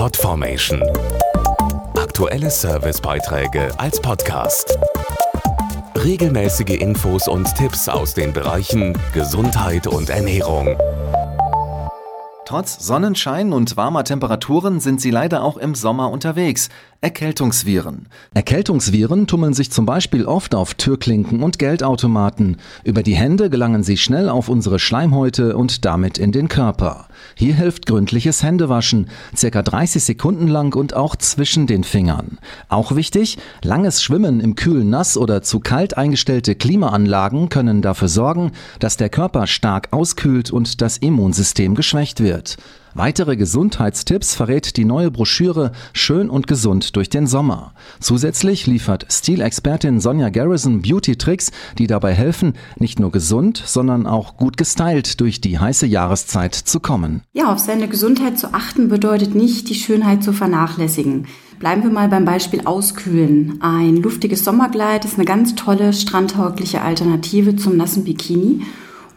Podformation. Aktuelle Servicebeiträge als Podcast. Regelmäßige Infos und Tipps aus den Bereichen Gesundheit und Ernährung. Trotz Sonnenschein und warmer Temperaturen sind sie leider auch im Sommer unterwegs. Erkältungsviren. Erkältungsviren tummeln sich zum Beispiel oft auf Türklinken und Geldautomaten. Über die Hände gelangen sie schnell auf unsere Schleimhäute und damit in den Körper. Hier hilft gründliches Händewaschen, circa 30 Sekunden lang und auch zwischen den Fingern. Auch wichtig, langes Schwimmen im kühlen Nass oder zu kalt eingestellte Klimaanlagen können dafür sorgen, dass der Körper stark auskühlt und das Immunsystem geschwächt wird. Weitere Gesundheitstipps verrät die neue Broschüre Schön und gesund durch den Sommer. Zusätzlich liefert Stilexpertin Sonja Garrison Beauty-Tricks, die dabei helfen, nicht nur gesund, sondern auch gut gestylt durch die heiße Jahreszeit zu kommen. Ja, auf seine Gesundheit zu achten bedeutet nicht, die Schönheit zu vernachlässigen. Bleiben wir mal beim Beispiel Auskühlen. Ein luftiges Sommerkleid ist eine ganz tolle, strandtaugliche Alternative zum nassen Bikini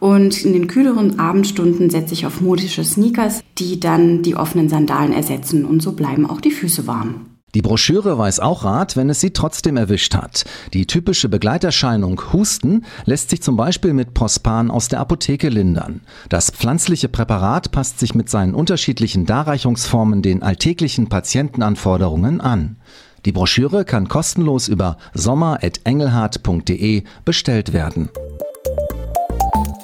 und in den kühleren Abendstunden setze ich auf modische Sneakers, die dann die offenen Sandalen ersetzen und so bleiben auch die Füße warm. Die Broschüre weiß auch Rat, wenn es sie trotzdem erwischt hat. Die typische Begleiterscheinung Husten lässt sich zum Beispiel mit Prospan aus der Apotheke lindern. Das pflanzliche Präparat passt sich mit seinen unterschiedlichen Darreichungsformen den alltäglichen Patientenanforderungen an. Die Broschüre kann kostenlos über sommer.engelhardt.de bestellt werden